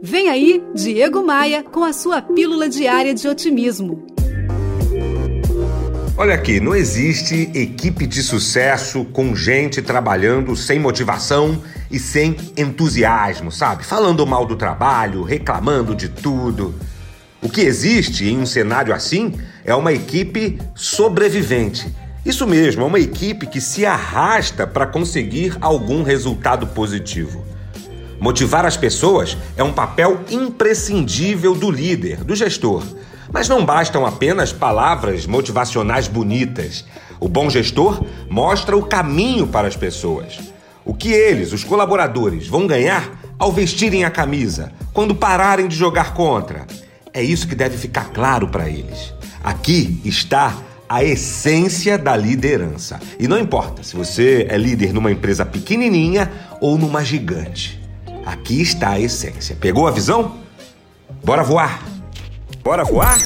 Vem aí, Diego Maia, com a sua pílula diária de otimismo. Olha aqui, não existe equipe de sucesso com gente trabalhando sem motivação e sem entusiasmo, sabe? Falando mal do trabalho, reclamando de tudo. O que existe em um cenário assim é uma equipe sobrevivente. Isso mesmo, é uma equipe que se arrasta para conseguir algum resultado positivo. Motivar as pessoas é um papel imprescindível do líder, do gestor. Mas não bastam apenas palavras motivacionais bonitas. O bom gestor mostra o caminho para as pessoas. O que eles, os colaboradores, vão ganhar ao vestirem a camisa, quando pararem de jogar contra. É isso que deve ficar claro para eles. Aqui está a essência da liderança. E não importa se você é líder numa empresa pequenininha ou numa gigante. Aqui está a essência. Pegou a visão? Bora voar! Bora voar?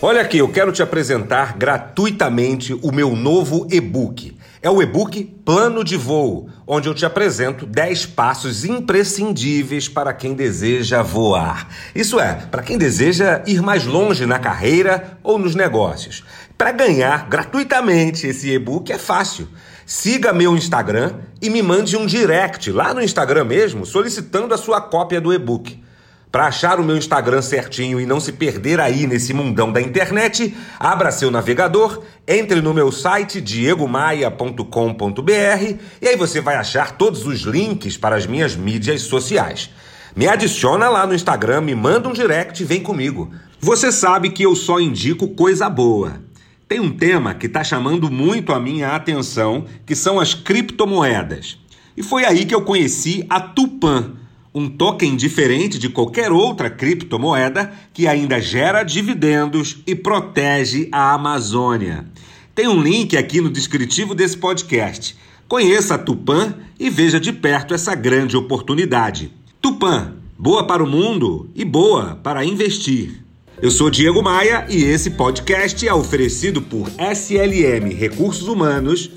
Olha aqui, eu quero te apresentar gratuitamente o meu novo e-book. É o e-book Plano de Voo, onde eu te apresento 10 passos imprescindíveis para quem deseja voar. Isso é, para quem deseja ir mais longe na carreira ou nos negócios. Para ganhar gratuitamente esse e-book é fácil. Siga meu Instagram e me mande um direct lá no Instagram mesmo, solicitando a sua cópia do e-book. Para achar o meu Instagram certinho e não se perder aí nesse mundão da internet, abra seu navegador, entre no meu site diegomaia.com.br e aí você vai achar todos os links para as minhas mídias sociais. Me adiciona lá no Instagram, me manda um direct e vem comigo. Você sabe que eu só indico coisa boa. Tem um tema que está chamando muito a minha atenção, que são as criptomoedas. E foi aí que eu conheci a Tupan, um token diferente de qualquer outra criptomoeda que ainda gera dividendos e protege a Amazônia. Tem um link aqui no descritivo desse podcast. Conheça a Tupan e veja de perto essa grande oportunidade. Tupan, boa para o mundo e boa para investir. Eu sou Diego Maia e esse podcast é oferecido por SLM Recursos Humanos,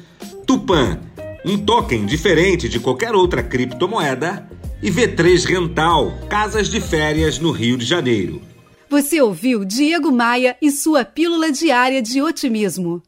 Tupan, um token diferente de qualquer outra criptomoeda, e V3 Rental, casas de férias no Rio de Janeiro. Você ouviu Diego Maia e sua pílula diária de otimismo.